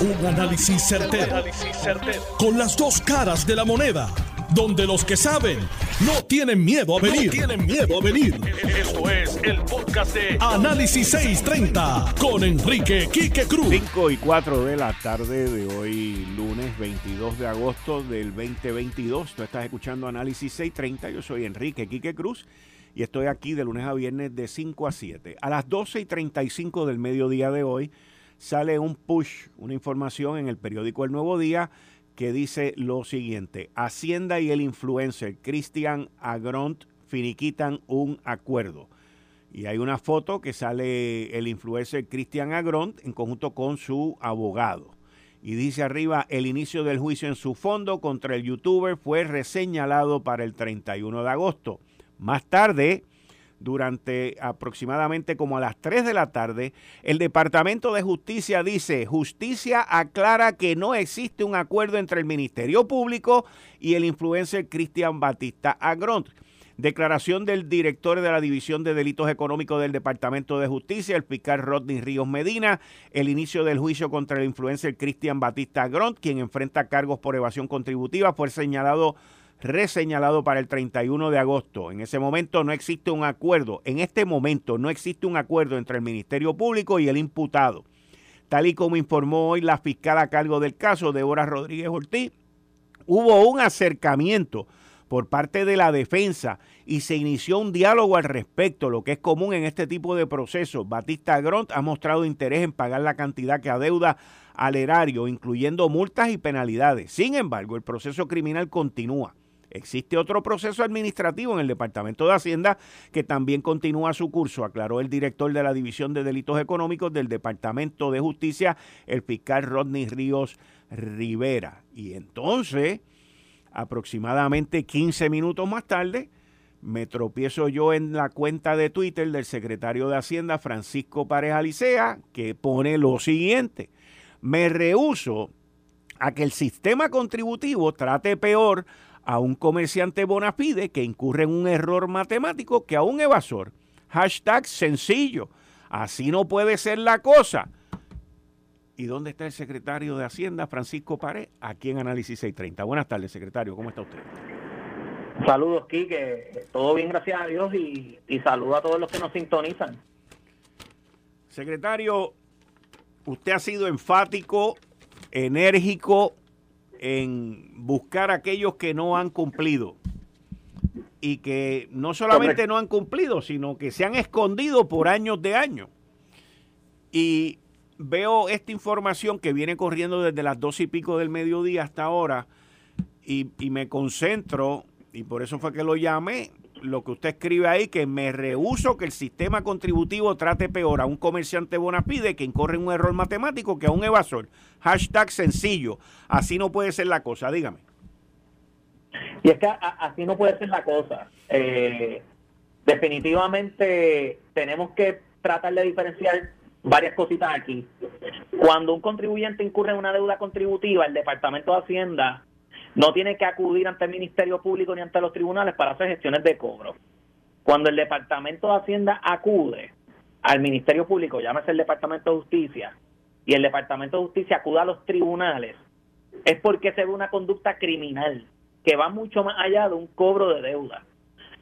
Un análisis certero, Con las dos caras de la moneda. Donde los que saben no tienen miedo a venir. tienen miedo a venir. Esto es el podcast de Análisis 630 con Enrique Quique Cruz. 5 y 4 de la tarde de hoy, lunes 22 de agosto del 2022. Tú estás escuchando Análisis 630. Yo soy Enrique Quique Cruz y estoy aquí de lunes a viernes de 5 a 7. A las 12 y 35 del mediodía de hoy sale un push, una información en el periódico El Nuevo Día que dice lo siguiente, Hacienda y el influencer Christian Agront finiquitan un acuerdo. Y hay una foto que sale el influencer Christian Agront en conjunto con su abogado. Y dice arriba, el inicio del juicio en su fondo contra el youtuber fue reseñalado para el 31 de agosto. Más tarde, durante aproximadamente como a las 3 de la tarde, el Departamento de Justicia dice, justicia aclara que no existe un acuerdo entre el Ministerio Público y el influencer Cristian Batista Agront. Declaración del director de la División de Delitos Económicos del Departamento de Justicia, el fiscal Rodney Ríos Medina, el inicio del juicio contra el influencer Cristian Batista Agront, quien enfrenta cargos por evasión contributiva, fue señalado reseñalado para el 31 de agosto. En ese momento no existe un acuerdo, en este momento no existe un acuerdo entre el Ministerio Público y el imputado. Tal y como informó hoy la fiscal a cargo del caso, Débora Rodríguez Ortiz, hubo un acercamiento por parte de la defensa y se inició un diálogo al respecto, lo que es común en este tipo de procesos. Batista Gront ha mostrado interés en pagar la cantidad que adeuda al erario, incluyendo multas y penalidades. Sin embargo, el proceso criminal continúa. Existe otro proceso administrativo en el Departamento de Hacienda que también continúa su curso, aclaró el director de la División de Delitos Económicos del Departamento de Justicia, el fiscal Rodney Ríos Rivera. Y entonces, aproximadamente 15 minutos más tarde, me tropiezo yo en la cuenta de Twitter del secretario de Hacienda, Francisco Párez Alicea, que pone lo siguiente. Me rehuso a que el sistema contributivo trate peor a un comerciante bona fide que incurre en un error matemático que a un evasor. Hashtag sencillo. Así no puede ser la cosa. ¿Y dónde está el secretario de Hacienda, Francisco Pared? Aquí en Análisis 630. Buenas tardes, secretario. ¿Cómo está usted? Saludos, Quique. Todo bien, gracias a Dios. Y, y saludo a todos los que nos sintonizan. Secretario, usted ha sido enfático, enérgico en buscar a aquellos que no han cumplido y que no solamente no han cumplido, sino que se han escondido por años de años. Y veo esta información que viene corriendo desde las dos y pico del mediodía hasta ahora y, y me concentro, y por eso fue que lo llamé, lo que usted escribe ahí, que me rehuso que el sistema contributivo trate peor a un comerciante bona fide que incorre un error matemático que a un evasor. Hashtag sencillo. Así no puede ser la cosa. Dígame. Y es que así no puede ser la cosa. Eh, definitivamente tenemos que tratar de diferenciar varias cositas aquí. Cuando un contribuyente incurre en una deuda contributiva, el Departamento de Hacienda no tiene que acudir ante el Ministerio Público ni ante los tribunales para hacer gestiones de cobro. Cuando el Departamento de Hacienda acude al Ministerio Público, llámese el Departamento de Justicia, y el Departamento de Justicia acude a los tribunales, es porque se ve una conducta criminal que va mucho más allá de un cobro de deuda.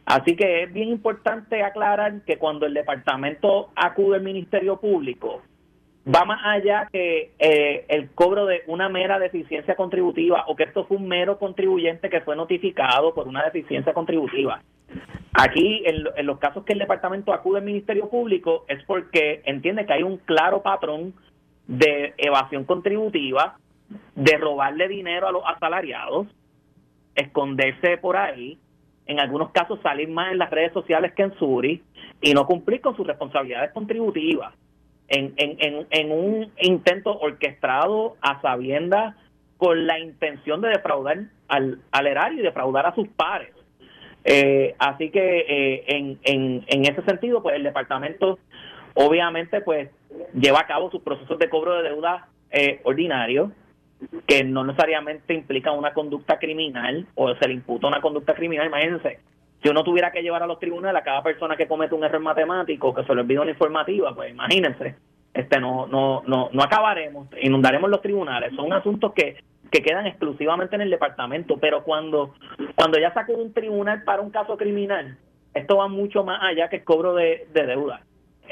Así que es bien importante aclarar que cuando el departamento acude al Ministerio Público, va más allá que eh, el cobro de una mera deficiencia contributiva o que esto fue un mero contribuyente que fue notificado por una deficiencia contributiva. Aquí, en, los casos que el departamento acude al Ministerio Público, es porque entiende que hay un claro patrón de evasión contributiva, de robarle dinero a los asalariados, esconderse por ahí, en algunos casos salir más en las redes sociales que en Suri y no cumplir con sus responsabilidades contributivas en, en, en, un intento orquestado a sabiendas con la intención de defraudar al, al erario y defraudar a sus pares. Eh, así que eh, en, en, en ese sentido, pues el departamento obviamente pues lleva a cabo sus procesos de cobro de deuda eh, ordinarios, que no necesariamente implican una conducta criminal o se le imputa una conducta criminal. Imagínense, si uno tuviera que llevar a los tribunales a cada persona que comete un error matemático, que se le olvida una informativa, pues imagínense, este no, no, no, no acabaremos, inundaremos los tribunales. Son asuntos que, que quedan exclusivamente en el departamento, pero cuando, cuando ya sacó un tribunal para un caso criminal, esto va mucho más allá que el cobro de, deuda.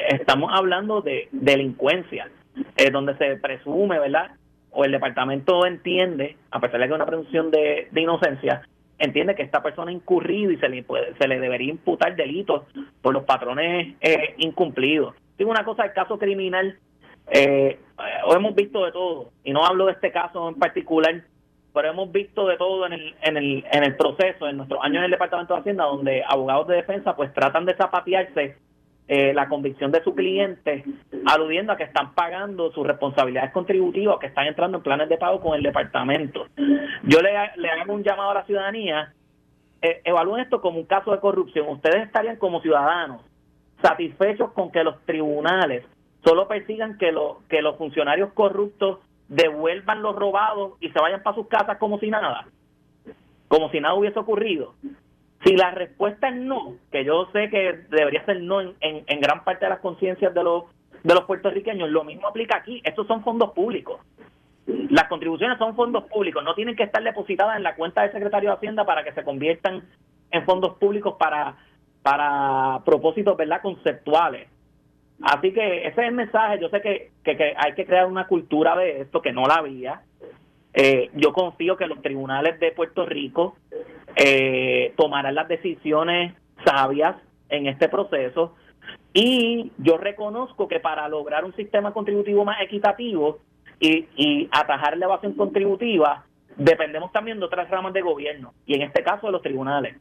Estamos hablando de delincuencia, eh, donde se presume, ¿verdad? O el departamento entiende, a pesar de que hay una presunción de, inocencia, entiende que esta persona ha incurrido y se le, se le debería imputar delitos por los patrones eh, incumplidos. Digo una cosa, el caso criminal, eh, hemos visto de todo, y no hablo de este caso en particular, pero hemos visto de todo en el, en el, en el proceso, en nuestros años en el Departamento de Hacienda, donde abogados de defensa pues tratan de zapatearse eh, la convicción de su cliente, aludiendo a que están pagando sus responsabilidades contributivas, que están entrando en planes de pago con el departamento. Yo le, hago un llamado a la ciudadanía, eh, evalúen esto como un caso de corrupción. Ustedes estarían como ciudadanos satisfechos con que los tribunales solo persigan que, lo, que los funcionarios corruptos devuelvan los robados y se vayan para sus casas como si nada, como si nada hubiese ocurrido. Si la respuesta es no, que yo sé que debería ser no en, en, gran parte de las conciencias de los, de los puertorriqueños, lo mismo aplica aquí. Estos son fondos públicos. Las contribuciones son fondos públicos, no tienen que estar depositadas en la cuenta del secretario de Hacienda para que se conviertan en fondos públicos para, para propósitos ¿verdad? conceptuales. Así que ese es el mensaje. Yo sé que, que, hay que crear una cultura de esto que no la había. Eh, yo confío que los tribunales de Puerto Rico eh, tomarán las decisiones sabias en este proceso. Y yo reconozco que para lograr un sistema contributivo más equitativo y, atajar la evasión contributiva, dependemos también de otras ramas de gobierno y en este caso de los tribunales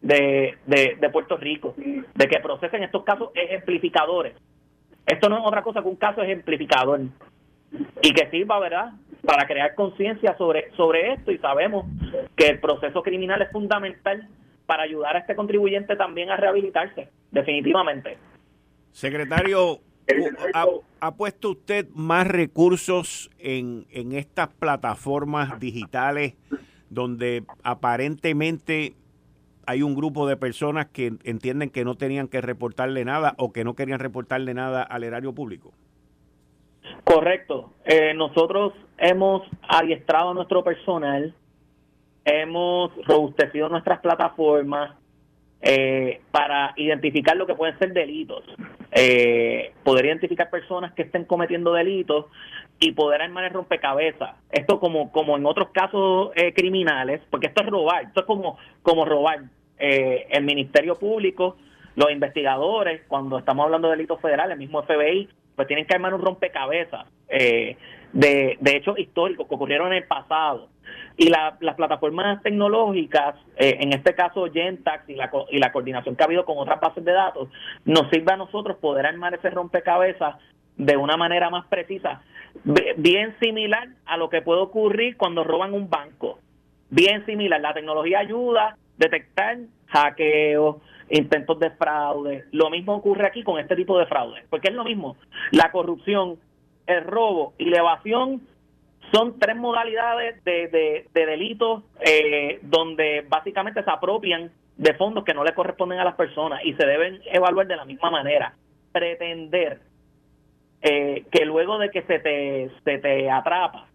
de, de, de Puerto Rico, de que procesen estos casos ejemplificadores. Esto no es otra cosa que un caso ejemplificador. Y que sirva, ¿verdad?, para crear conciencia sobre, sobre esto y sabemos que el proceso criminal es fundamental para ayudar a este contribuyente también a rehabilitarse, definitivamente. Secretario, ¿ha, puesto usted más recursos en, en estas plataformas digitales donde aparentemente hay un grupo de personas que entienden que no tenían que reportarle nada o que no querían reportarle nada al erario público. Correcto. Eh, nosotros hemos adiestrado a nuestro personal, hemos robustecido nuestras plataformas eh, para identificar lo que pueden ser delitos, eh, poder identificar personas que estén cometiendo delitos y poder armar el rompecabezas. Esto como, como en otros casos eh, criminales, porque esto es robar, esto es como, como robar. El Ministerio Público, los investigadores, cuando estamos hablando de delitos federales, el mismo FBI, pues tienen que armar un rompecabezas eh, de, hechos históricos que ocurrieron en el pasado. Y las plataformas tecnológicas, en este caso Gentax y la, y la coordinación que ha habido con otras bases de datos, nos sirve a nosotros poder armar ese rompecabezas de una manera más precisa bien similar a lo que puede ocurrir cuando roban un banco. Bien similar. La tecnología ayuda a detectar hackeos, intentos de fraude. Lo mismo ocurre aquí con este tipo de fraude, porque es lo mismo. La corrupción, el robo y la evasión son tres modalidades de, de, delitos eh, donde básicamente se apropian de fondos que no le corresponden a las personas y se deben evaluar de la misma manera. Pretender eh, que luego de que se te, se te atrapa,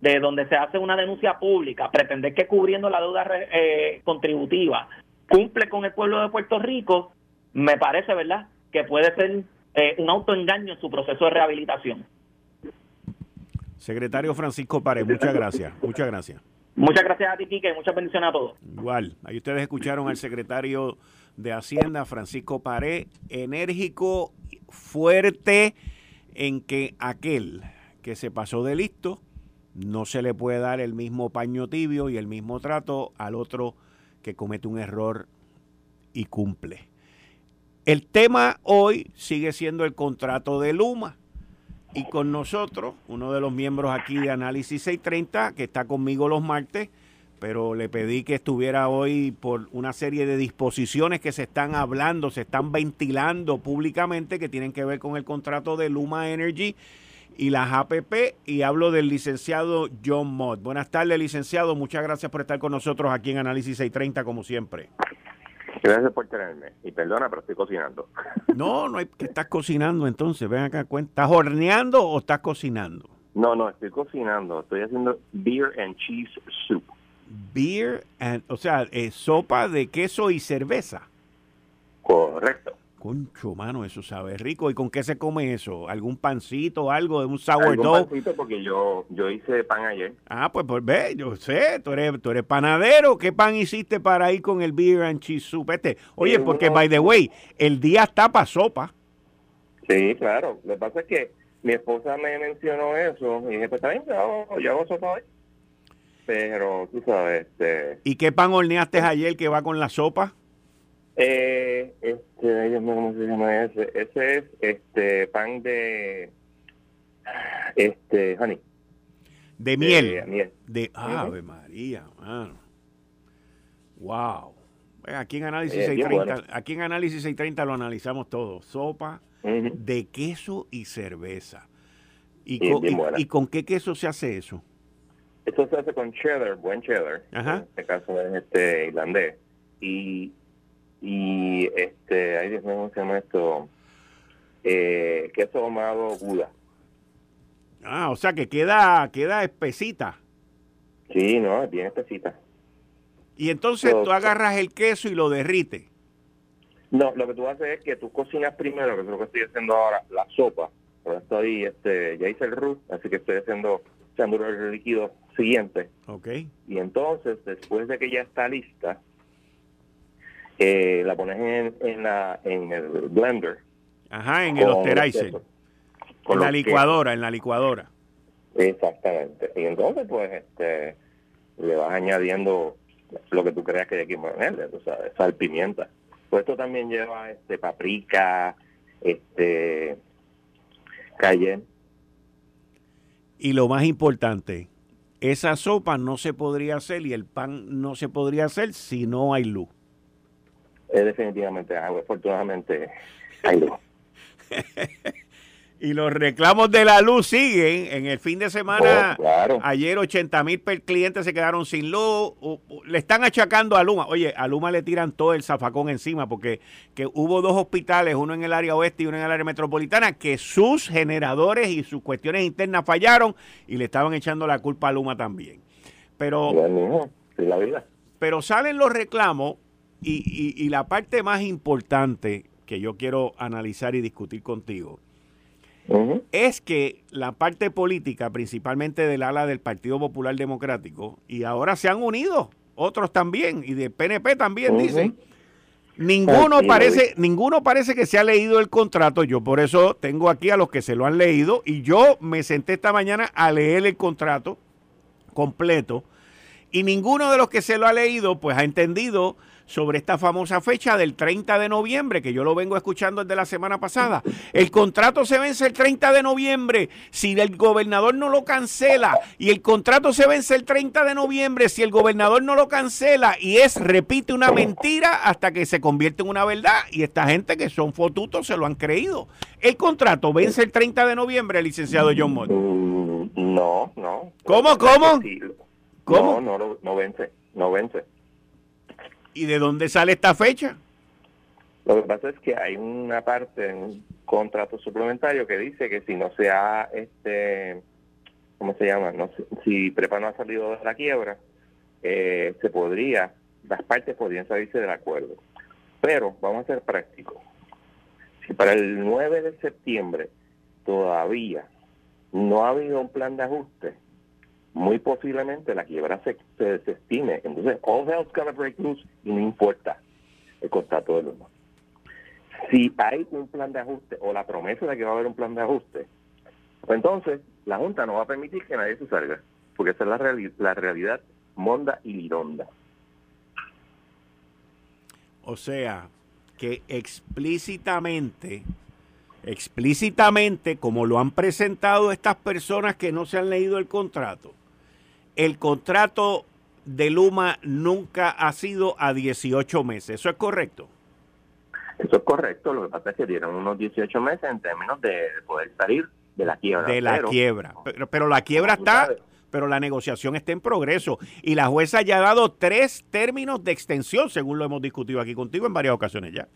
de donde se hace una denuncia pública, pretender que cubriendo la deuda eh, contributiva cumple con el pueblo de Puerto Rico, me parece, ¿verdad?, que puede ser eh, un autoengaño en su proceso de rehabilitación. Secretario Francisco Párez, muchas gracias. Muchas gracias. Muchas gracias a ti, Kike, y muchas bendiciones a todos. Igual, ahí ustedes escucharon al secretario de Hacienda, Francisco Paré, enérgico, fuerte, en que aquel que se pasó de listo no se le puede dar el mismo paño tibio y el mismo trato al otro que comete un error y cumple. El tema hoy sigue siendo el contrato de Luma. Y con nosotros, uno de los miembros aquí de Análisis 630, que está conmigo los martes, pero le pedí que estuviera hoy por una serie de disposiciones que se están hablando, se están ventilando públicamente que tienen que ver con el contrato de Luma Energy y las APP y hablo del licenciado John Mott. Buenas tardes, licenciado. Muchas gracias por estar con nosotros aquí en Análisis 630 como siempre. Gracias por tenerme. Y perdona, pero estoy cocinando. No, no hay que estás cocinando entonces. Ven acá, ¿estás horneando o estás cocinando? No, no, estoy cocinando. Estoy haciendo beer and cheese soup. Beer and, o sea, eh, sopa de queso y cerveza. Correcto. Concho, mano, eso sabe rico. ¿Y con qué se come eso? ¿Algún pancito, algo de un sourdough? Algún pancito porque yo, yo hice pan ayer. Ah, pues, pues ve, yo sé, tú eres, tú eres panadero. ¿Qué pan hiciste para ir con el beer and cheese soup este? Oye, porque, by the way, el día está para sopa. Sí, claro. Lo que pasa es que mi esposa me mencionó eso y dije, pues está bien, yo hago, sopa hoy. Pero, tú sabes, este... ¿Y qué pan horneaste ayer que va con la sopa? Eh, este, ¿cómo se llama ese? Ese es este pan de este honey. De miel. De, Ave María, mano. Wow. Aquí en Análisis 630, aquí en Análisis 630 lo analizamos todo. Sopa de queso y cerveza. ¿Y, con, y, con, qué queso se hace eso? Esto se hace con cheddar, buen cheddar. En este caso es este irlandés. Y y este, ay Dios mío, ¿cómo se llama esto? Eh, queso ahumado Buda. Ah, o sea que queda, queda espesita. Sí, no, es bien espesita. Y entonces tú agarras el queso y lo derrites. No, lo que tú haces es que tú cocinas primero, que es lo que estoy haciendo ahora, la sopa. Ahora estoy, este, ya hice el roux, así que estoy haciendo, echando el líquido siguiente. Ok. Y entonces, después de que ya está lista, eh, la pones en, en, la, en el blender. Ajá, en el osterizer. En la licuadora, en la licuadora. Exactamente. Y entonces, pues, este, le vas añadiendo lo que tú creas que hay que ponerle, o sea, sal, pimienta. Pues esto también lleva este paprika, este cayenne. Y lo más importante, esa sopa no se podría hacer y el pan no se podría hacer si no hay luz es definitivamente agua. Afortunadamente hay luz. y los reclamos de la luz siguen. En el fin de semana, oh, ayer 80 mil clientes se quedaron sin luz. Le están achacando a Luma. Oye, a Luma le tiran todo el zafacón encima porque que hubo dos hospitales, uno en el área oeste y uno en el área metropolitana, que sus generadores y sus cuestiones internas fallaron y le estaban echando la culpa a Luma también. Pero, la vida. pero salen los reclamos y, y, la parte más importante que yo quiero analizar y discutir contigo es que la parte política, principalmente del ala del Partido Popular Democrático, y ahora se han unido otros también, y de PNP también dicen, ninguno parece, ninguno parece que se ha leído el contrato. Yo por eso tengo aquí a los que se lo han leído, y yo me senté esta mañana a leer el contrato completo, y ninguno de los que se lo ha leído, pues ha entendido sobre esta famosa fecha del 30 de noviembre, que yo lo vengo escuchando desde la semana pasada. El contrato se vence el 30 de noviembre si el gobernador no lo cancela y el contrato se vence el 30 de noviembre si el gobernador no lo cancela y es, repite una mentira hasta que se convierte en una verdad y esta gente que son fotutos se lo han creído. El contrato vence el 30 de noviembre, licenciado John Mott. Mm, no, no. ¿Cómo, cómo? ¿Cómo? No, no, no vence, no vence. ¿Y de dónde sale esta fecha? Lo que pasa es que hay una parte en un contrato suplementario que dice que si no se ha, este, ¿cómo se llama? No si Prepa no ha salido de la quiebra, eh, se podría, las partes podrían salirse del acuerdo. Pero vamos a ser prácticos. Si para el 9 de septiembre todavía no ha habido un plan de ajuste, muy posiblemente la quiebra se, desestime. Entonces, all hell's gonna break loose y no importa el contrato de Luma. Si hay un plan de ajuste o la promesa de que va a haber un plan de ajuste, pues entonces la Junta no va a permitir que nadie se salga, porque esa es la, la realidad monda y lironda. O sea, que explícitamente, explícitamente, como lo han presentado estas personas que no se han leído el contrato, el contrato de Luma nunca ha sido a 18 meses. ¿Eso es correcto? Eso es correcto. Lo que pasa es que dieron unos 18 meses en términos de poder salir de la quiebra. De la quiebra. Pero, pero, la quiebra está pero la negociación está en progreso y la jueza ya ha dado tres términos de extensión, según lo hemos discutido aquí contigo en varias ocasiones ya.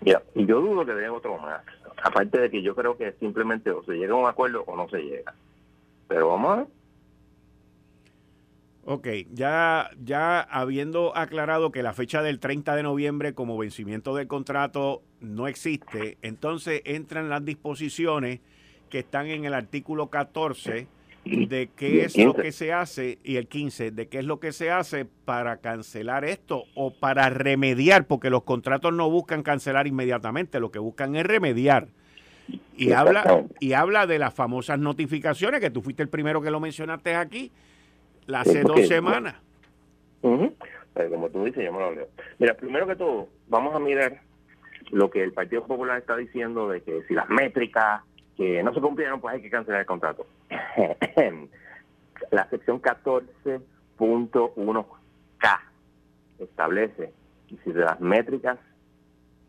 Ya, y yo dudo que den otro más. Aparte de que yo creo que simplemente o se llega a un acuerdo o no se llega. Pero vamos a ver. Ok, ya, ya habiendo aclarado que la fecha del 30 de noviembre como vencimiento del contrato no existe, entonces entran las disposiciones que están en el artículo 14 de qué es lo que se hace y el 15 de qué es lo que se hace para cancelar esto o para remediar, porque los contratos no buscan cancelar inmediatamente, lo que buscan es remediar. Y habla, y habla de las famosas notificaciones, que tú fuiste el primero que lo mencionaste aquí, la hace dos semanas. como tú dices, yo me lo leo. Mira, primero que todo, vamos a mirar lo que el Partido Popular está diciendo de que si las métricas que no se cumplieron, pues hay que cancelar el contrato. la sección 14.1K establece que si las métricas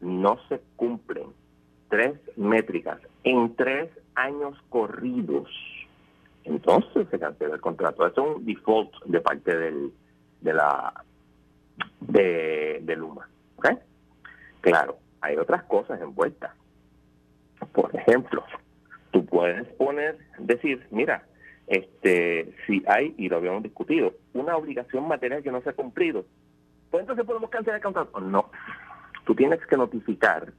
no se cumplen, tres métricas en tres años corridos, entonces se cancela el contrato. Eso es un default de parte del, de la de, Luma. ¿ok? Claro, hay otras cosas envueltas. Por ejemplo, tú puedes poner, decir, mira, este, si hay, y lo habíamos discutido, una obligación material que no se ha cumplido, pues entonces podemos cancelar el contrato. No, tú tienes que notificar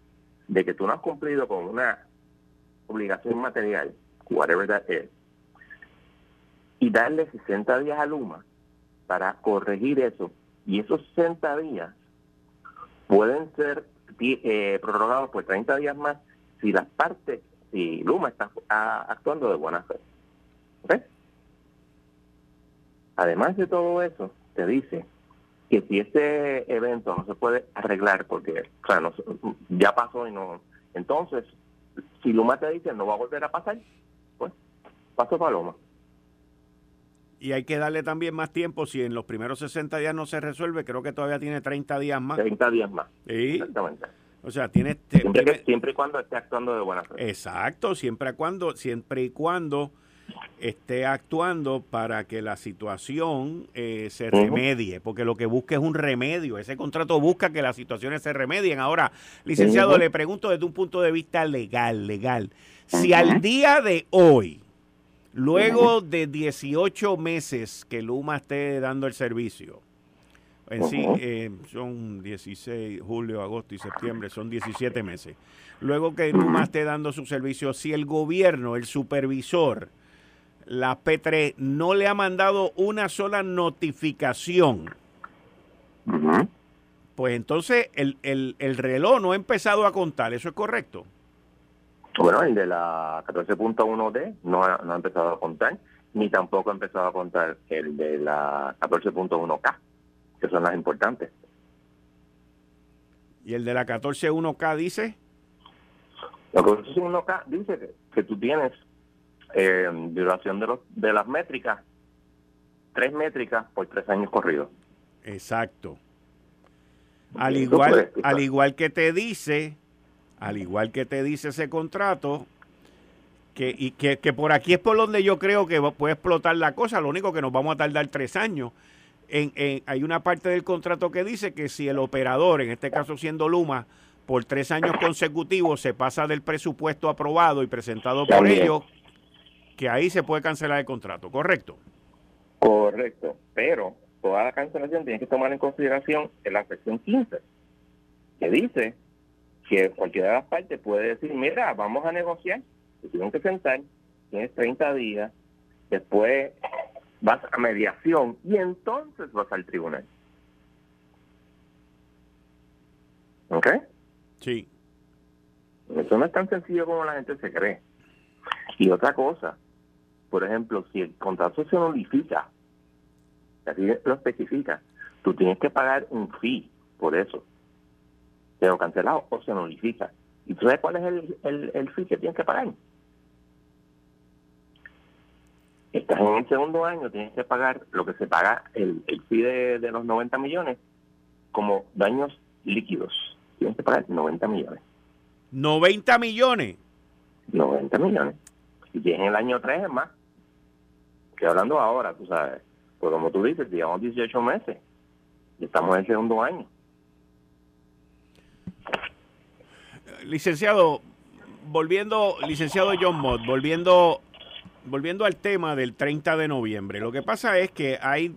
de que tú no has cumplido con una obligación material, whatever that is, y darle 60 días a Luma para corregir eso. Y esos 60 días pueden ser eh, prorrogados por 30 días más si las partes, si Luma está actuando de buena fe. Además de todo eso, te dice que si este evento no se puede arreglar porque ya pasó y no... Entonces, si Luma te dice no va a volver a pasar, pues paso para Luma. Y hay que darle también más tiempo. Si en los primeros 60 días no se resuelve, creo que todavía tiene 30 días más. 30 días más. Exactamente. O sea, tiene... Siempre, siempre, y cuando esté actuando de buena fe. Exacto, siempre y cuando, siempre y cuando esté actuando para que la situación eh, se remedie, porque lo que busca es un remedio. Ese contrato busca que las situaciones se remedien. Ahora, licenciado, le pregunto desde un punto de vista legal, legal. Si al día de hoy Luego de 18 meses que Luma esté dando el servicio, en sí eh, son 16, julio, agosto y septiembre, son 17 meses. Luego que Luma esté dando su servicio, si el gobierno, el supervisor, la P3 no le ha mandado una sola notificación, pues entonces el, el, el reloj no ha empezado a contar, ¿eso es correcto? Bueno, el de la 14.1D no ha, no ha empezado a contar, ni tampoco ha empezado a contar el de la 14.1K, que son las importantes. ¿Y el de la 14.1K dice? La 14.1K dice que, tú tienes eh, duración de, los, de las métricas, tres métricas por tres años corridos. Exacto. Al igual, al igual que te dice al igual que te dice ese contrato, que, y que, por aquí es por donde yo creo que puede explotar la cosa, lo único que nos vamos a tardar tres años. En, hay una parte del contrato que dice que si el operador, en este caso siendo Luma, por tres años consecutivos se pasa del presupuesto aprobado y presentado por ellos, que ahí se puede cancelar el contrato, ¿correcto? Correcto, pero toda la cancelación tiene que tomar en consideración en la sección 15, que dice que cualquiera de las partes puede decir, mira, vamos a negociar, se tienen que sentar, tienes 30 días, después vas a mediación y entonces vas al tribunal. ¿Ok? Sí. Eso no es tan sencillo como la gente se cree. Y otra cosa, por ejemplo, si el contrato se nulifica, así lo especifica, tú tienes que pagar un fee por eso pero cancelado o se nulifica. ¿Y tú sabes cuál es el, el, el fee que tienes que pagar? Estás en el segundo año, tienes que pagar lo que se paga el, el fee de, los 90 millones como daños líquidos. Tienes que pagar 90 millones. ¿90 millones? 90 millones. Si tienes el año 3 es más. Estoy hablando ahora, tú sabes. Pues como tú dices, llevamos 18 meses y estamos en el segundo año. Licenciado, volviendo, licenciado John Mott, volviendo, volviendo al tema del 30 de noviembre, lo que pasa es que hay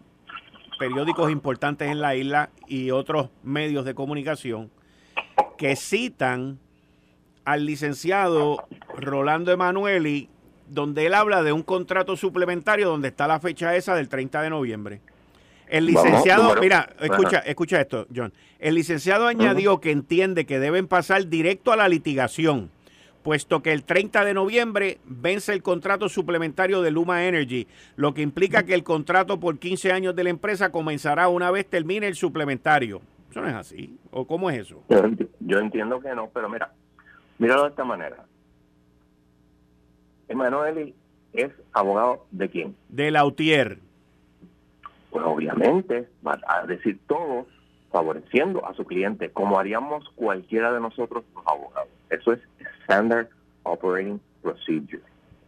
periódicos importantes en la isla y otros medios de comunicación que citan al licenciado Rolando Emanueli, donde él habla de un contrato suplementario donde está la fecha esa del 30 de noviembre. El licenciado, mira, escucha, escucha esto, John. El licenciado añadió que entiende que deben pasar directo a la litigación, puesto que el 30 de noviembre vence el contrato suplementario de Luma Energy, lo que implica que el contrato por 15 años de la empresa comenzará una vez termine el suplementario. Eso no es así. ¿O cómo es eso? Yo, entiendo que no, pero mira, míralo de esta manera. Emanueli es abogado de quién? De Lautier pues obviamente va a decir todo favoreciendo a su cliente, como haríamos cualquiera de nosotros los abogados. Eso es Standard Operating Procedure.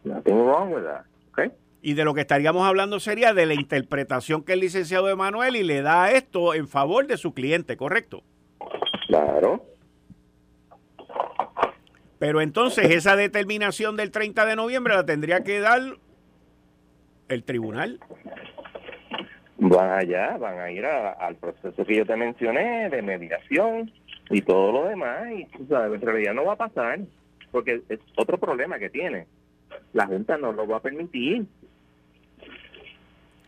Nothing wrong with that. Okay? Y de lo que estaríamos hablando sería de la interpretación que el licenciado Emanuel y le da esto en favor de su cliente, ¿correcto? Claro. Pero entonces esa determinación del 30 de noviembre la tendría que dar el tribunal van allá, van a ir al proceso que yo te mencioné de mediación y todo lo demás y tú sabes, en realidad no va a pasar porque es otro problema que tiene. La Junta no lo va a permitir.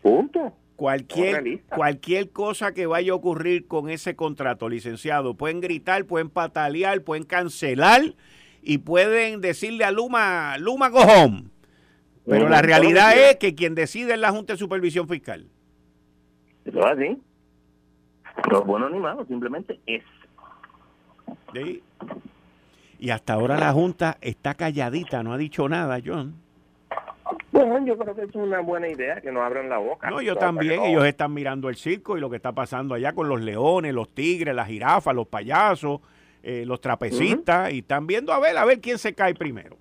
Punto. Cualquier, cualquier cosa que vaya a ocurrir con ese contrato, licenciado, pueden gritar, pueden patalear, pueden cancelar y pueden decirle a Luma, Luma go home. Pero la realidad es que quien decide es la Junta de Supervisión Fiscal. Eso es así. No es bueno ni malo, simplemente es. Sí. Y hasta ahora la Junta está calladita, no ha dicho nada, John. Bueno, yo creo que es una buena idea que no abran la boca. No, yo también. Ellos están mirando el circo y lo que está pasando allá con los leones, los tigres, las jirafas, los payasos, eh, los trapecistas, y están viendo a ver, a ver quién se cae primero.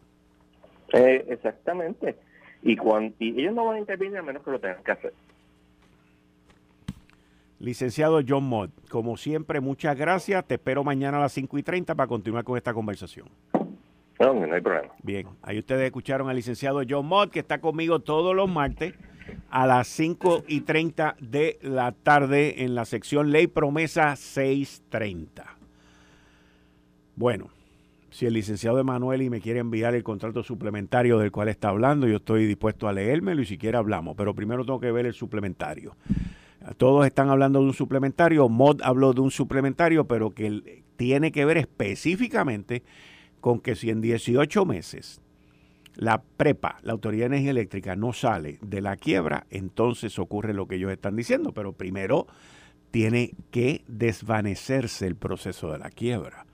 Eh, exactamente. Y, cuando, y ellos no van a intervenir a menos que lo tengan que hacer. Licenciado John Mott, como siempre, muchas gracias. Te espero mañana a las 5 y 30 para continuar con esta conversación. No, no hay problema. Bien, ahí ustedes escucharon al licenciado John Mott, que está conmigo todos los martes a las 5 y 30 de la tarde en la sección Ley Promesa 630. Bueno, si el licenciado Emanuel me quiere enviar el contrato suplementario del cual está hablando, yo estoy dispuesto a leérmelo y si quiere hablamos, pero primero tengo que ver el suplementario. Todos están hablando de un suplementario, Mod habló de un suplementario, pero que tiene que ver específicamente con que si en 18 meses la prepa, la Autoridad de Energía Eléctrica, no sale de la quiebra, entonces ocurre lo que ellos están diciendo. Pero primero tiene que desvanecerse el proceso de la quiebra.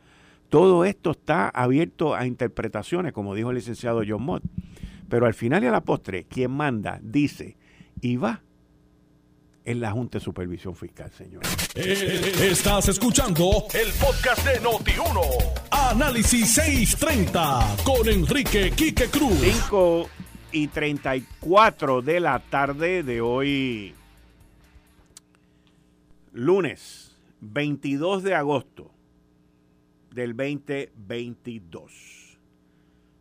Todo esto está abierto a interpretaciones, como dijo el licenciado John Mott. Pero al final y a la postre, quien manda, dice y va en la Junta de Supervisión Fiscal, señor. Eh, estás escuchando el podcast de Noti1. Análisis 630 con Enrique Quique Cruz. 5 y 34 de la tarde de hoy, lunes 22 de agosto del 2022.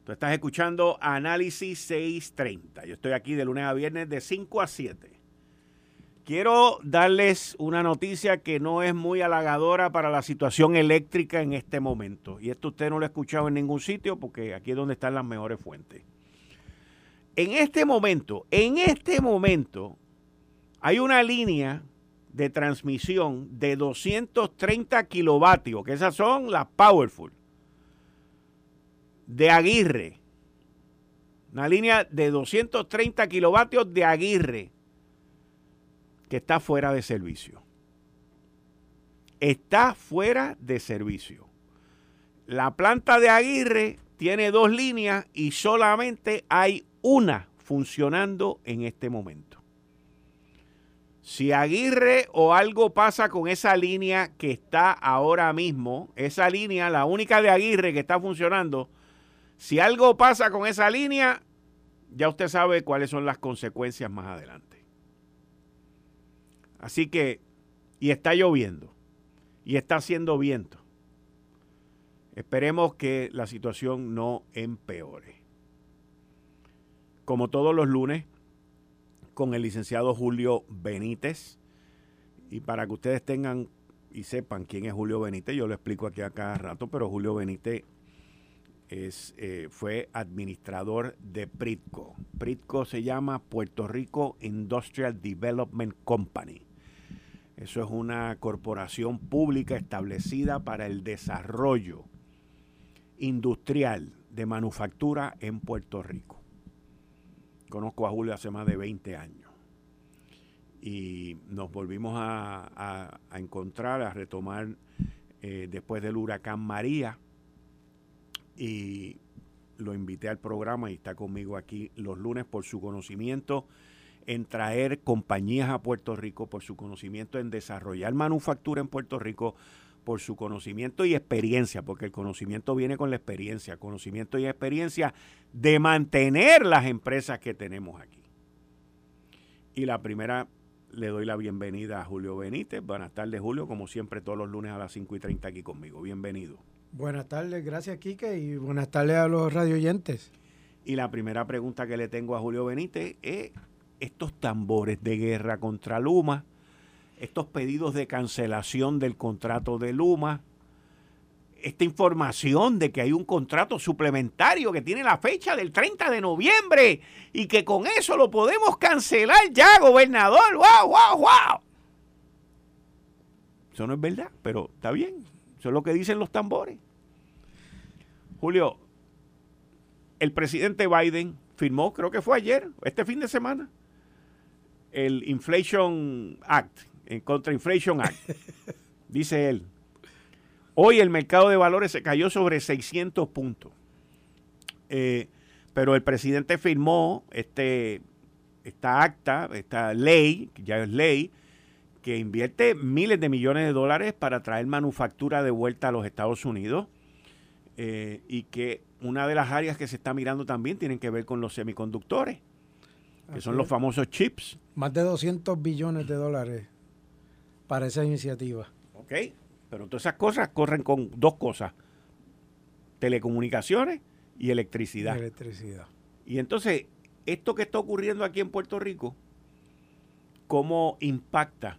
Tú estás escuchando Análisis 630. Yo estoy aquí de lunes a viernes de 5 a 7 Quiero darles una noticia que no es muy halagadora para la situación eléctrica en este momento. Y esto usted no lo ha escuchado en ningún sitio porque aquí es donde están las mejores fuentes. En este momento, en este momento, hay una línea de transmisión de 230 kilovatios, que esas son las Powerful, de Aguirre. Una línea de 230 kilovatios de Aguirre que está fuera de servicio. Está fuera de servicio. La planta de Aguirre tiene dos líneas y solamente hay una funcionando en este momento. Si Aguirre o algo pasa con esa línea que está ahora mismo, esa línea, la única de Aguirre que está funcionando, si algo pasa con esa línea, ya usted sabe cuáles son las consecuencias más adelante. Así que, y está lloviendo, y está haciendo viento. Esperemos que la situación no empeore. Como todos los lunes, con el licenciado Julio Benítez. Y para que ustedes tengan y sepan quién es Julio Benítez, yo lo explico aquí a cada rato, pero Julio Benítez eh, fue administrador de Pritco. Pritco se llama Puerto Rico Industrial Development Company. Eso es una corporación pública establecida para el desarrollo industrial de manufactura en Puerto Rico. Conozco a Julio hace más de 20 años. Y nos volvimos a, encontrar, a retomar eh, después del huracán María. Y lo invité al programa y está conmigo aquí los lunes por su conocimiento en traer compañías a Puerto Rico, por su conocimiento en desarrollar manufactura en Puerto Rico, por su conocimiento y experiencia, porque el conocimiento viene con la experiencia, conocimiento y experiencia de mantener las empresas que tenemos aquí. Y la primera, le doy la bienvenida a Julio Benítez. Buenas tardes, Julio, como siempre, todos los lunes a las 5 y 30 aquí conmigo. Bienvenido. Buenas tardes, gracias, Quique, y buenas tardes a los radioyentes. Y la primera pregunta que le tengo a Julio Benítez es estos tambores de guerra contra Luma, estos pedidos de cancelación del contrato de Luma, esta información de que hay un contrato suplementario que tiene la fecha del 30 de noviembre y que con eso lo podemos cancelar ya, gobernador. ¡Wow, wow, wow! Eso no es verdad, pero está bien. Eso es lo que dicen los tambores. Julio, el presidente Biden firmó, creo que fue ayer, este fin de semana, el Inflation Act, en contra Inflation Act. Dice él, hoy el mercado de valores se cayó sobre 600 puntos. Eh, pero el presidente firmó este, esta acta, esta ley, que ya es ley, que invierte miles de millones de dólares para traer manufactura de vuelta a los Estados Unidos eh, y que una de las áreas que se está mirando también tienen que ver con los semiconductores, que son los famosos chips. Más de 200 billones de dólares para esa iniciativa. Ok, pero todas esas cosas corren con dos cosas, telecomunicaciones y electricidad. Electricidad. Y entonces, esto que está ocurriendo aquí en Puerto Rico, ¿cómo impacta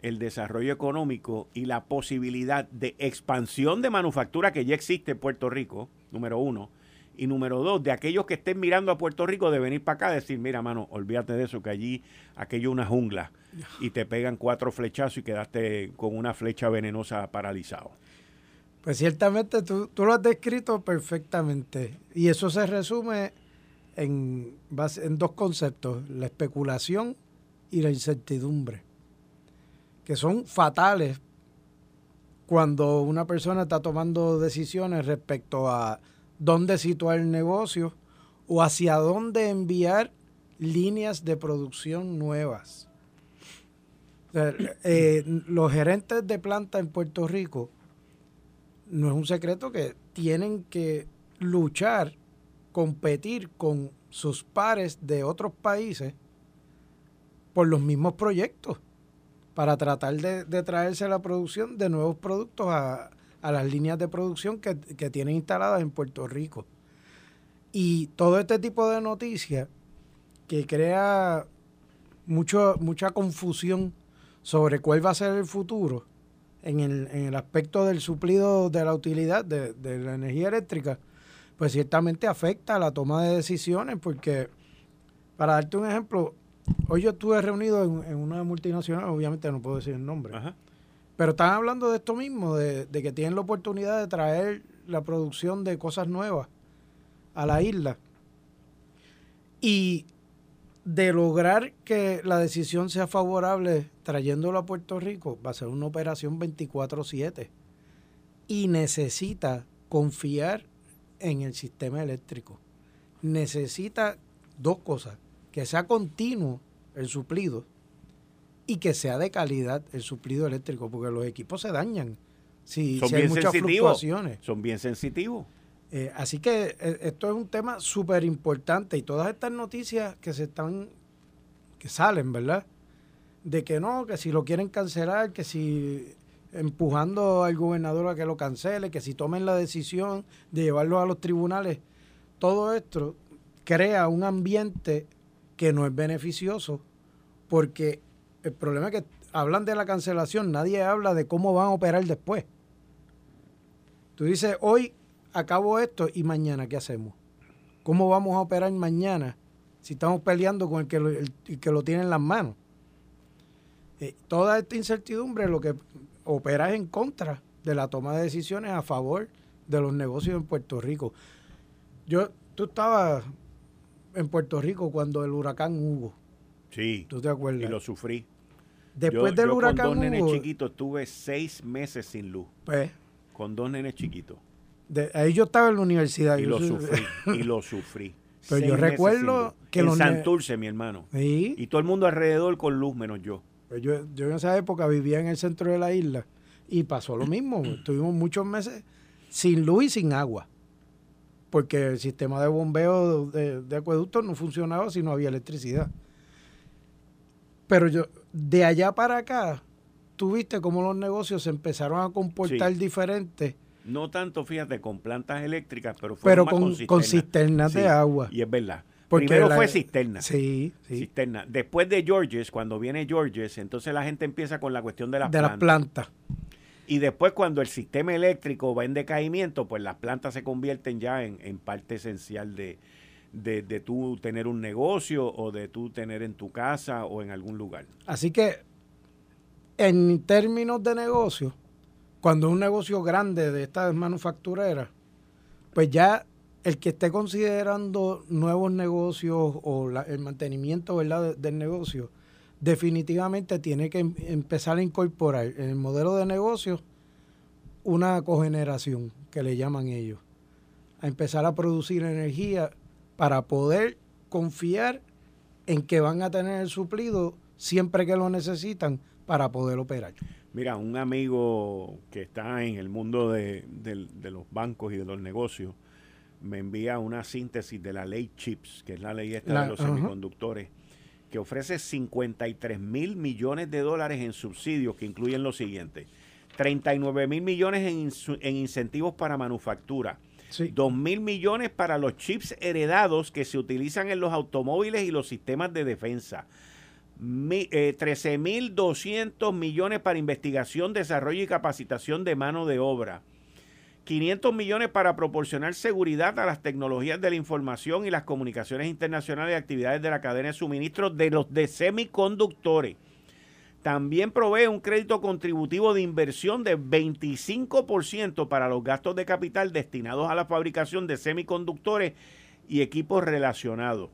el desarrollo económico y la posibilidad de expansión de manufactura que ya existe en Puerto Rico, número uno, y número dos, de aquellos que estén mirando a Puerto Rico de venir para acá, decir, mira, mano, olvídate de eso, que allí aquello es una jungla y te pegan cuatro flechazos y quedaste con una flecha venenosa paralizado. Pues ciertamente tú, tú lo has descrito perfectamente. Y eso se resume en, en dos conceptos, la especulación y la incertidumbre que son fatales cuando una persona está tomando decisiones respecto a dónde situar el negocio o hacia dónde enviar líneas de producción nuevas. Eh, los gerentes de planta en Puerto Rico, no es un secreto que tienen que luchar, competir con sus pares de otros países por los mismos proyectos para tratar de, traerse la producción de nuevos productos a, las líneas de producción que, tienen instaladas en Puerto Rico. Y todo este tipo de noticias que crea mucho, mucha confusión sobre cuál va a ser el futuro en el, aspecto del suplido de la utilidad de, de la energía eléctrica, pues ciertamente afecta a la toma de decisiones, porque para darte un ejemplo, Hoy yo estuve reunido en, una multinacional, obviamente no puedo decir el nombre, pero están hablando de esto mismo, de, que tienen la oportunidad de traer la producción de cosas nuevas a la isla y de lograr que la decisión sea favorable trayéndolo a Puerto Rico, va a ser una operación 24/7 y necesita confiar en el sistema eléctrico. Necesita dos cosas que sea continuo el suplido y que sea de calidad el suplido eléctrico, porque los equipos se dañan si, son hay muchas fluctuaciones. Son bien sensitivos. Eh, así que eh, esto es un tema súper importante y todas estas noticias que se están, que salen, ¿verdad? De que no, que si lo quieren cancelar, que si empujando al gobernador a que lo cancele, que si tomen la decisión de llevarlo a los tribunales, todo esto crea un ambiente que no es beneficioso porque el problema es que hablan de la cancelación, nadie habla de cómo van a operar después. Tú dices, hoy acabo esto y mañana, ¿qué hacemos? ¿Cómo vamos a operar mañana si estamos peleando con el que lo, que lo tiene en las manos? Eh, toda esta incertidumbre lo que opera es en contra de la toma de decisiones a favor de los negocios en Puerto Rico. Yo, tú estabas en Puerto Rico cuando el huracán Hugo. Sí. ¿Tú te acuerdas? Y lo sufrí. Después del huracán con dos nenes chiquitos estuve seis meses sin luz. Pues. Con dos nenes chiquitos. De, ahí yo estaba en la universidad. Y lo sufrí. y lo sufrí. Pero yo recuerdo que en Santurce, mi hermano. ¿Sí? Y todo el mundo alrededor con luz, menos yo. Pues yo, yo en esa época vivía en el centro de la isla y pasó lo mismo. Estuvimos muchos meses sin luz y sin agua. Porque el sistema de bombeo de, de acueductos no funcionaba si no había electricidad. Pero yo, de allá para acá, tuviste cómo los negocios se empezaron a comportar diferentes. No tanto, fíjate, con plantas eléctricas, pero pero con, con, cisternas de agua. Y es verdad. Primero fue cisterna. Sí, sí. Cisterna. Después de Georges, cuando viene Georges, entonces la gente empieza con la cuestión de las de plantas. las plantas. Y después cuando el sistema eléctrico va en decaimiento, pues las plantas se convierten ya en, en parte esencial de, de, de tú tener un negocio o de tú tener en tu casa o en algún lugar. Así que, en términos de negocio, cuando es un negocio grande de estas manufactureras, pues ya el que esté considerando nuevos negocios o el mantenimiento ¿verdad? del negocio, definitivamente tiene que em, empezar a incorporar en el modelo de negocio una cogeneración, que le llaman ellos, a empezar a producir energía para poder confiar en que van a tener el suplido siempre que lo necesitan para poder operar. Mira, un amigo que está en el mundo de, los bancos y de los negocios me envía una síntesis de la ley CHIPS, que es la ley esta de los semiconductores, que ofrece 53 mil millones de dólares en subsidios que incluyen lo siguiente. 39 mil millones en, en incentivos para manufactura, Dos mil millones para los chips heredados que se utilizan en los automóviles y los sistemas de defensa. Mi, eh, 13.200 millones para investigación, desarrollo y capacitación de mano de obra. 500 millones para proporcionar seguridad a las tecnologías de la información y las comunicaciones internacionales y actividades de la cadena de suministro de los de semiconductores. También provee un crédito contributivo de inversión de 25% para los gastos de capital destinados a la fabricación de semiconductores y equipos relacionados.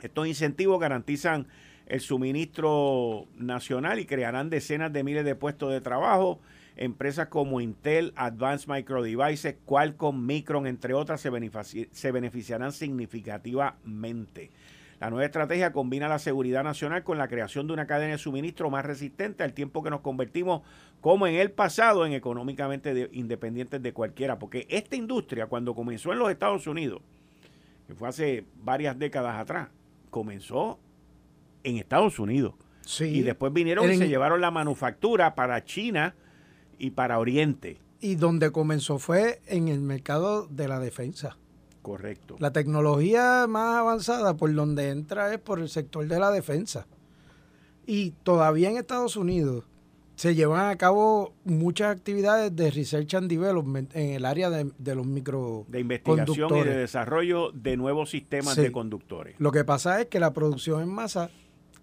Estos incentivos garantizan el suministro nacional y crearán decenas de miles de puestos de trabajo. Empresas como Intel, Advanced Micro Devices, Qualcomm, Micron, entre otras, se, beneficiarán significativamente. La nueva estrategia combina la seguridad nacional con la creación de una cadena de suministro más resistente al tiempo que nos convertimos, como en el pasado, en económicamente independientes de cualquiera. Porque esta industria, cuando comenzó en los Estados Unidos, que fue hace varias décadas atrás, comenzó en Estados Unidos. y después vinieron y se llevaron la manufactura para China y para Oriente. Y donde comenzó fue en el mercado de la defensa. Correcto. La tecnología más avanzada por donde entra es por el sector de la defensa. Y todavía en Estados Unidos se llevan a cabo muchas actividades de research and development en el área de, los micro de investigación y de desarrollo de nuevos sistemas de conductores. Lo que pasa es que la producción en masa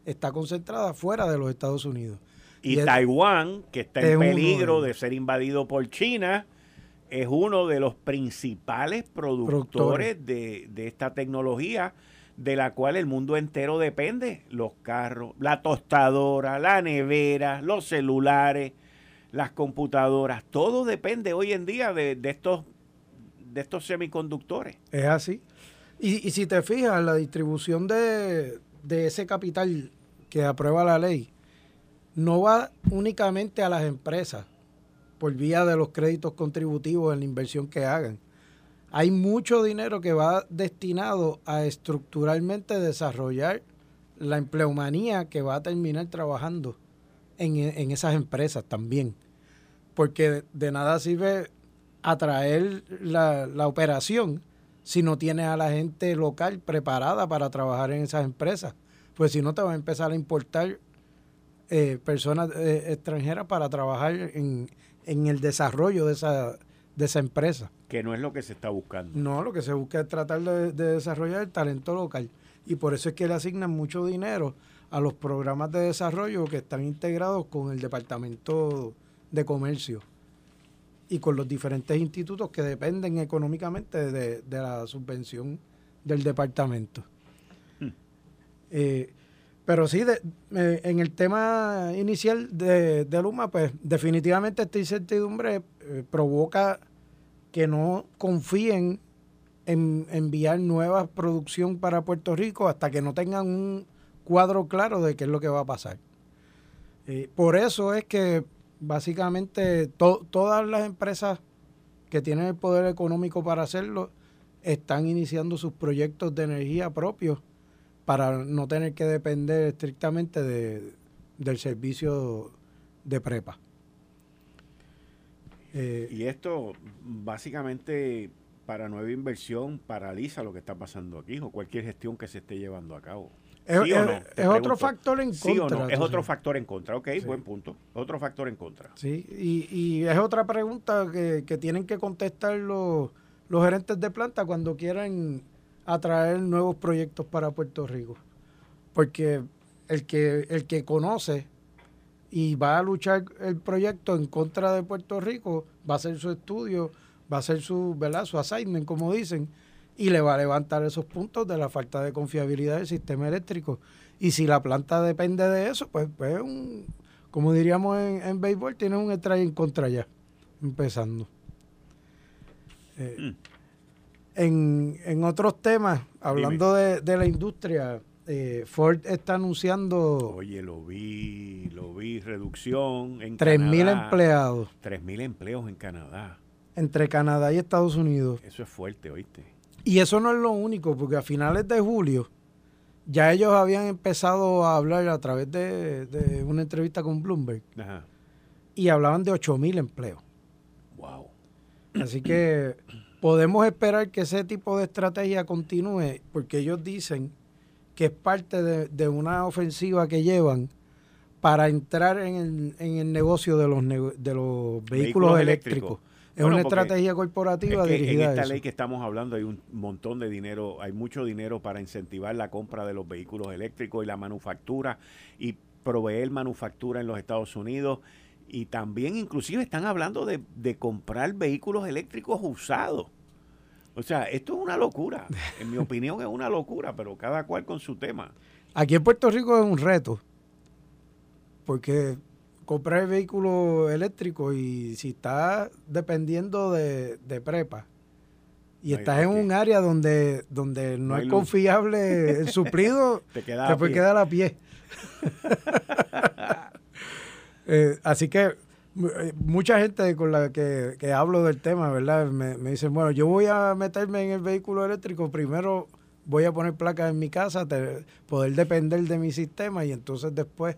está concentrada fuera de los Estados Unidos. Y, Taiwán, que está en peligro de ser invadido por China, es uno de los principales productores, De, esta tecnología de la cual el mundo entero depende. Los carros, la tostadora, la nevera, los celulares, las computadoras, todo depende hoy en día de, estos, de estos semiconductores. Es así. Y, si te fijas, la distribución de, de ese capital que aprueba la ley no va únicamente a las empresas, por vía de los créditos contributivos en la inversión que hagan. hay mucho dinero que va destinado a estructuralmente desarrollar la empleomanía que va a terminar trabajando en, esas empresas también. Porque de nada sirve atraer la, la operación si no tienes a la gente local preparada para trabajar en esas empresas. Pues si no te va a empezar a importar eh, personas eh, extranjeras para trabajar en, el desarrollo de esa, de esa empresa. Que no es lo que se está buscando. No, lo que se busca es tratar de, desarrollar el talento local. Y por eso es que le asignan mucho dinero a los programas de desarrollo que están integrados con el Departamento de Comercio y con los diferentes institutos que dependen económicamente de, la subvención del departamento. Hmm. Eh, pero sí, de, en el tema inicial de, Luma, pues definitivamente esta incertidumbre eh, provoca que no confíen en enviar nueva producción para Puerto Rico hasta que no tengan un cuadro claro de qué es lo que va a pasar. Eh, por eso es que básicamente todas las empresas que tienen el poder económico para hacerlo están iniciando sus proyectos de energía propios para no tener que depender estrictamente de, del servicio de prepa. Eh, y esto básicamente para nueva inversión paraliza lo que está pasando aquí o cualquier gestión que se esté llevando a cabo. Es, otro factor en contra. Es otro factor en contra, ok, buen punto. Otro factor en contra. Sí, y, y es otra pregunta que, que tienen que contestar los, los gerentes de planta cuando quieran atraer nuevos proyectos para Puerto Rico. Porque el que, el que conoce y va a luchar el proyecto en contra de Puerto Rico, va a hacer su estudio, va a hacer su, ¿verdad? su assignment, como dicen, y le va a levantar esos puntos de la falta de confiabilidad del sistema eléctrico. Y si la planta depende de eso, pues, pues un, como diríamos en, en béisbol, tiene un strike en contra ya, empezando. Eh, mm. En, en otros temas, hablando de, la industria, eh, Ford está anunciando... Oye, lo vi, lo vi, reducción en 3.000 empleados. 3.000 empleos en Canadá. Entre Canadá y Estados Unidos. Eso es fuerte, ¿oíste? Y eso no es lo único, porque a finales de julio ya ellos habían empezado a hablar a través de, una entrevista con Bloomberg. Y hablaban de 8.000 empleos. Wow. Así que podemos esperar que ese tipo de estrategia continúe porque ellos dicen que es parte de, una ofensiva que llevan para entrar en el, negocio de los, de los vehículos, eléctricos. Es una estrategia corporativa dirigida en esta ley que estamos hablando hay un montón de dinero, hay mucho dinero para incentivar la compra de los vehículos eléctricos y la manufactura y proveer manufactura en los Estados Unidos y también inclusive están hablando de, comprar vehículos eléctricos usados. O sea, esto es una locura. En mi opinión es una locura, pero cada cual con su tema. Aquí en Puerto Rico es un reto. Porque comprar el vehículo eléctrico y si estás dependiendo de, prepa y estás en un área donde, donde no, es confiable el suplido, te, queda te puede quedar a pie. Eh, así que eh, mucha gente con la que, hablo del tema, ¿verdad? Me, me, dicen, bueno, yo voy a meterme en el vehículo eléctrico, primero voy a poner placas en mi casa, poder depender de mi sistema y entonces después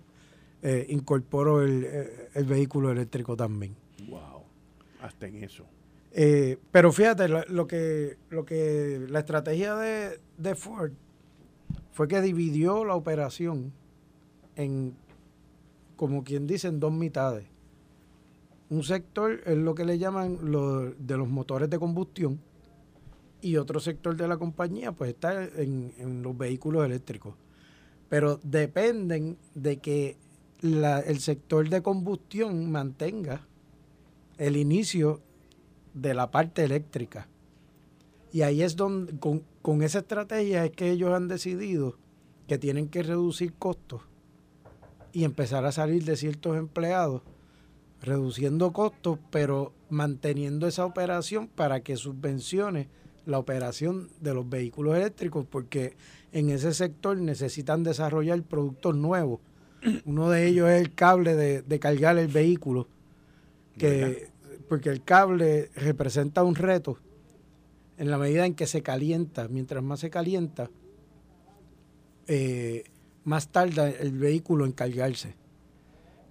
eh, incorporo el, vehículo eléctrico también. Wow, hasta en eso. pero fíjate, lo, que, lo que la estrategia de, de Ford fue que dividió la operación en como quien dice, en dos mitades. Un sector es lo que le llaman de los motores de combustión y otro sector de la compañía pues está en, los vehículos eléctricos. Pero dependen de que el sector de combustión mantenga el inicio de la parte eléctrica. Y ahí es donde, con, con esa estrategia es que ellos han decidido que tienen que reducir costos y empezar a salir de ciertos empleados, reduciendo costos, pero manteniendo esa operación para que subvencione la operación de los vehículos eléctricos, porque en ese sector necesitan desarrollar productos nuevos. Uno de ellos es el cable de, cargar el vehículo, que, porque el cable representa un reto en la medida en que se calienta, mientras más se calienta, eh, más tarda el vehículo en cargarse.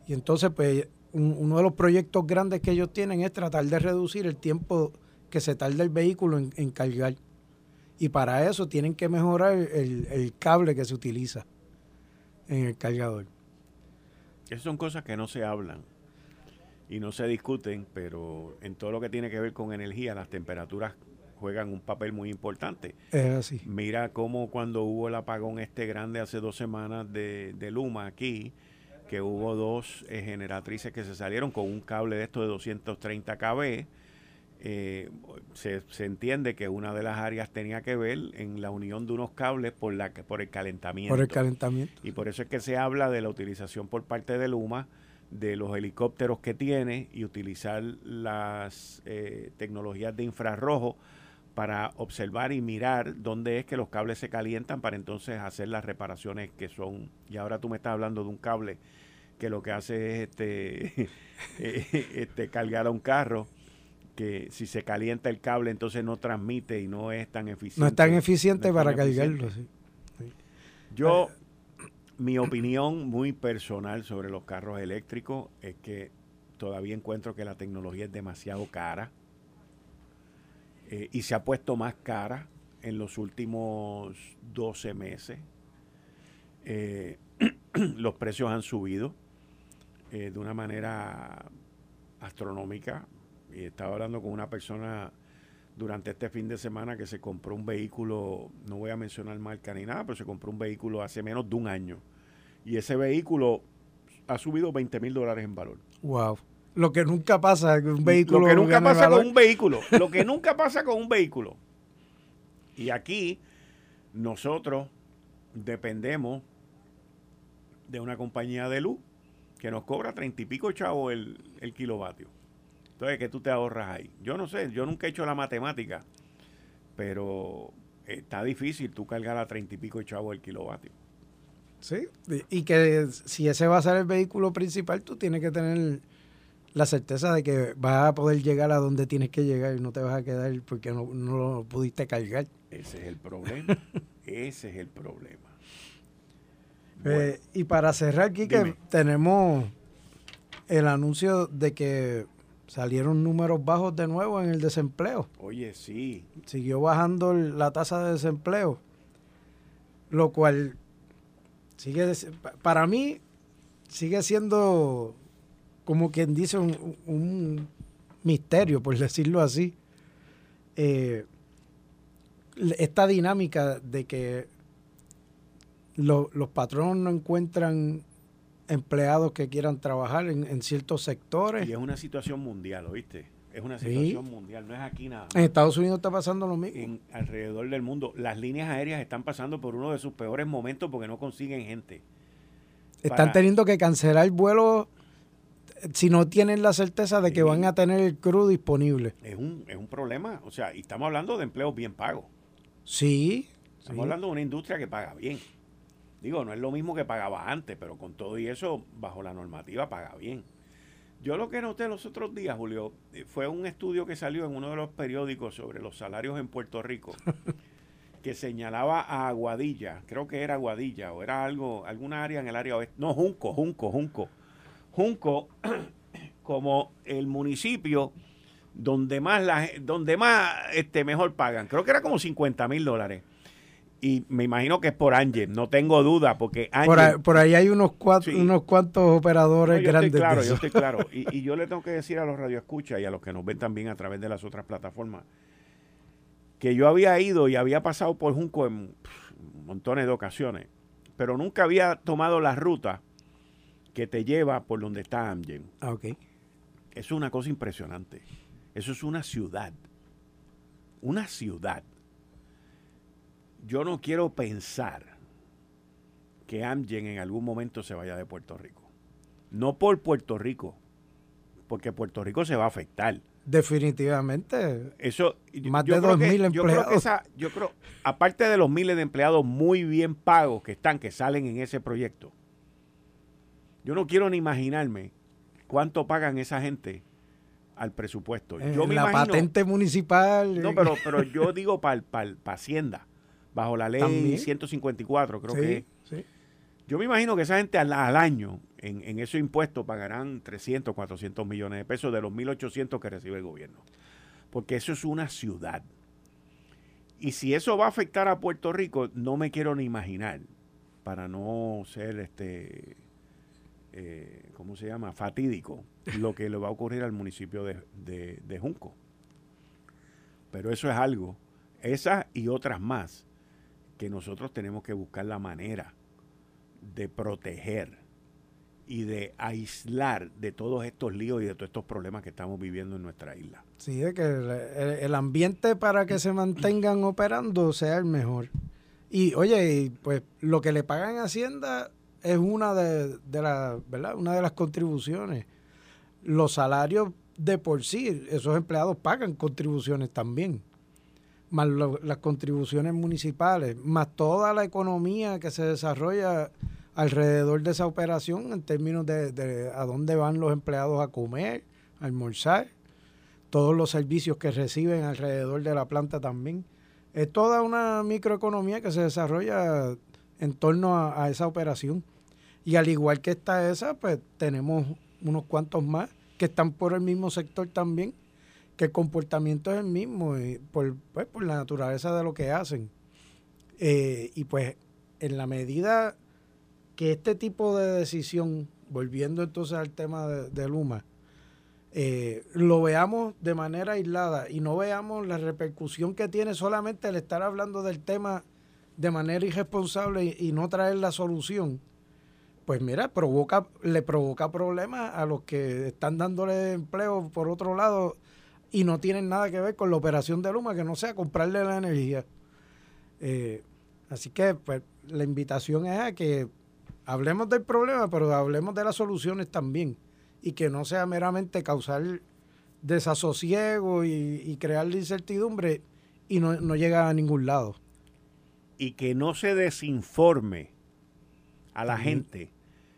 Y entonces, pues, uno de los proyectos grandes que ellos tienen es tratar de reducir el tiempo que se tarda el vehículo en, cargar. Y para eso tienen que mejorar el, cable que se utiliza en el cargador. Esas son cosas que no se hablan y no se discuten, pero en todo lo que tiene que ver con energía, las temperaturas juegan un papel muy importante. Es así. Mira cómo cuando hubo el apagón este grande hace dos semanas de, de Luma aquí, que hubo dos eh, generatrices que se salieron con un cable de esto de 230 kb. Eh, se, se, entiende que una de las áreas tenía que ver en la unión de unos cables por, la, por el calentamiento. Por el calentamiento. Y por eso es que se habla de la utilización por parte de Luma de los helicópteros que tiene y utilizar las eh, tecnologías de infrarrojo para observar y mirar dónde es que los cables se calientan para entonces hacer las reparaciones que son. Y ahora tú me estás hablando de un cable que lo que hace es este, eh, este cargar a un carro que si se calienta el cable entonces no transmite y no es tan eficiente. No es tan eficiente para cargarlo. Yo, mi opinión muy personal sobre los carros eléctricos es que todavía encuentro que la tecnología es demasiado cara eh, y se ha puesto más cara en los últimos 12 meses. Eh, los precios han subido eh, de una manera astronómica. Y estaba hablando con una persona durante este fin de semana que se compró un vehículo, no voy a mencionar marca ni nada, pero se compró un vehículo hace menos de un año. Y ese vehículo ha subido 20 mil dólares en valor. Wow. Lo que nunca pasa con un vehículo. Lo que nunca pasa con un vehículo. Lo que nunca pasa con un vehículo. Y aquí nosotros dependemos de una compañía de luz que nos cobra treinta y pico chavos el, el kilovatio. Entonces, ¿qué tú te ahorras ahí? Yo no sé, yo nunca he hecho la matemática, pero está difícil tú cargar a treinta y pico chavos el kilovatio. Sí, y que si ese va a ser el vehículo principal, tú tienes que tener la certeza de que vas a poder llegar a donde tienes que llegar y no te vas a quedar porque no, lo pudiste cargar. Ese es el problema. Ese es el problema. Eh, y para cerrar, aquí que tenemos el anuncio de que salieron números bajos de nuevo en el desempleo. Oye, sí. Siguió bajando la tasa de desempleo, lo cual sigue, para mí, sigue siendo como quien dice, un, misterio, por decirlo así. Eh, esta dinámica de que los patronos no encuentran empleados que quieran trabajar en, ciertos sectores. Y es una situación mundial, ¿oíste? Es una situación mundial, no es aquí nada. En Estados Unidos está pasando lo mismo. En, alrededor del mundo. Las líneas aéreas están pasando por uno de sus peores momentos porque no consiguen gente. Están teniendo que cancelar vuelos si no tienen la certeza de que van a tener el crew disponible. Es un, es un problema, o sea, y estamos hablando de empleos bien pagos. Sí. Estamos hablando de una industria que paga bien. Digo, no es lo mismo que pagaba antes, pero con todo y eso, bajo la normativa, paga bien. Yo lo que noté los otros días, Julio, eh, fue un estudio que salió en uno de los periódicos sobre los salarios en Puerto Rico, que señalaba a Aguadilla, creo que era Aguadilla, o era algo, alguna área en el área oeste, no, Junco, Junco, Junco, Junco como el municipio donde más la, donde más este mejor pagan. Creo que era como 50 mil dólares. Y me imagino que es por Ángel, no tengo duda, porque por, ahí, hay unos, cuatro, unos cuantos operadores grandes. claro, yo estoy claro. Y, y, yo le tengo que decir a los radioescuchas y a los que nos ven también a través de las otras plataformas, que yo había ido y había pasado por Junco en montones de ocasiones, pero nunca había tomado la ruta que te lleva por donde está Amgen. Ah, ok. Es una cosa impresionante. Eso es una ciudad. Una ciudad. Yo no quiero pensar que Amgen en algún momento se vaya de Puerto Rico. No por Puerto Rico, porque Puerto Rico se va a afectar. Definitivamente. Eso, más de dos mil empleados. Yo creo, que esa, yo creo, aparte de los miles de empleados muy bien pagos que están, que salen en ese proyecto, yo no quiero ni imaginarme cuánto pagan esa gente al presupuesto. yo me la patente municipal. No, pero, pero yo digo para pa, Hacienda, bajo la ley 154, creo que Yo me imagino que esa gente al, año en, en esos impuestos pagarán 300, 400 millones de pesos de los 1.800 que recibe el gobierno. Porque eso es una ciudad. Y si eso va a afectar a Puerto Rico, no me quiero ni imaginar, para no ser este eh, ¿cómo se llama? Fatídico lo que le va a ocurrir al municipio de, Junco. Pero eso es algo, esas y otras más, que nosotros tenemos que buscar la manera de proteger y de aislar de todos estos líos y de todos estos problemas que estamos viviendo en nuestra isla. Sí, de que el, ambiente para que se mantengan operando sea el mejor. Y oye, pues lo que le pagan Hacienda es una de, la, ¿verdad? una de las contribuciones. Los salarios de por sí, esos empleados pagan contribuciones también, más las contribuciones municipales, más toda la economía que se desarrolla alrededor de esa operación en términos de, de a dónde van los empleados a comer, a almorzar, todos los servicios que reciben alrededor de la planta también. Es toda una microeconomía que se desarrolla en torno a, esa operación. Y al igual que está esa, pues tenemos unos cuantos más que están por el mismo sector también, que el comportamiento es el mismo y por, pues, por la naturaleza de lo que hacen. Eh, y pues en la medida que este tipo de decisión, volviendo entonces al tema de, Luma, eh, lo veamos de manera aislada y no veamos la repercusión que tiene solamente el estar hablando del tema de manera irresponsable y, no traer la solución, pues mira, provoca, le provoca problemas a los que están dándole empleo por otro lado y no tienen nada que ver con la operación de Luma, que no sea comprarle la energía. Eh, así que pues la invitación es a que hablemos del problema, pero hablemos de las soluciones también y que no sea meramente causar desasosiego y, y crear incertidumbre y no, no llega a ningún lado y que no se desinforme a la gente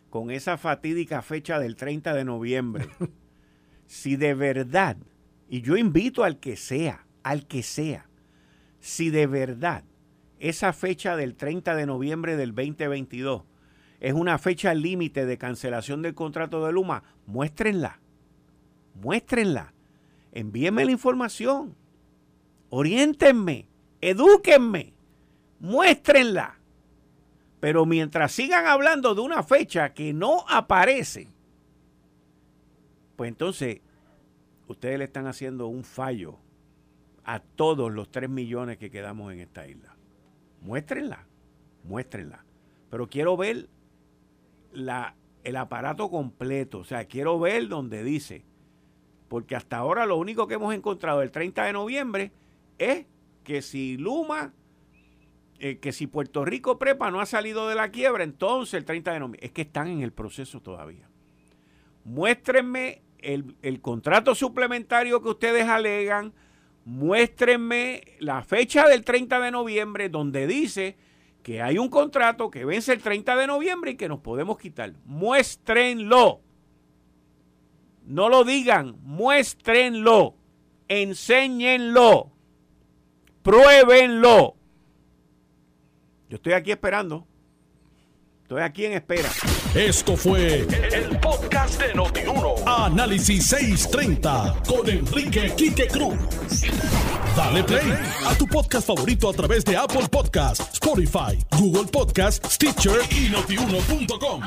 con esa fatídica fecha del 30 de noviembre. si de verdad, y yo invito al que sea, al que sea, si de verdad esa fecha del 30 de noviembre del 2022 es una fecha límite de cancelación del contrato de Luma, muéstrenla. Muéstrenla. Envíenme la información. Oriéntenme. Edúquenme muéstrenla. Pero mientras sigan hablando de una fecha que no aparece, pues entonces ustedes le están haciendo un fallo a todos los 3 millones que quedamos en esta isla. Muéstrenla, muéstrenla. Pero quiero ver la, el aparato completo, o sea, quiero ver donde dice, porque hasta ahora lo único que hemos encontrado el 30 de noviembre es que si Luma eh, que si Puerto Rico Prepa no ha salido de la quiebra, entonces el 30 de noviembre, es que están en el proceso todavía. Muéstrenme el, el contrato suplementario que ustedes alegan, muéstrenme la fecha del 30 de noviembre donde dice que hay un contrato que vence el 30 de noviembre y que nos podemos quitar. Muéstrenlo. No lo digan, muéstrenlo. Enséñenlo. Pruébenlo. Yo estoy aquí esperando. Estoy aquí en espera. Esto fue el, podcast de Notiuno. Análisis 630 con Enrique Quique Cruz. Dale play a tu podcast favorito a través de Apple Podcasts, Spotify, Google Podcasts, Stitcher y notiuno.com.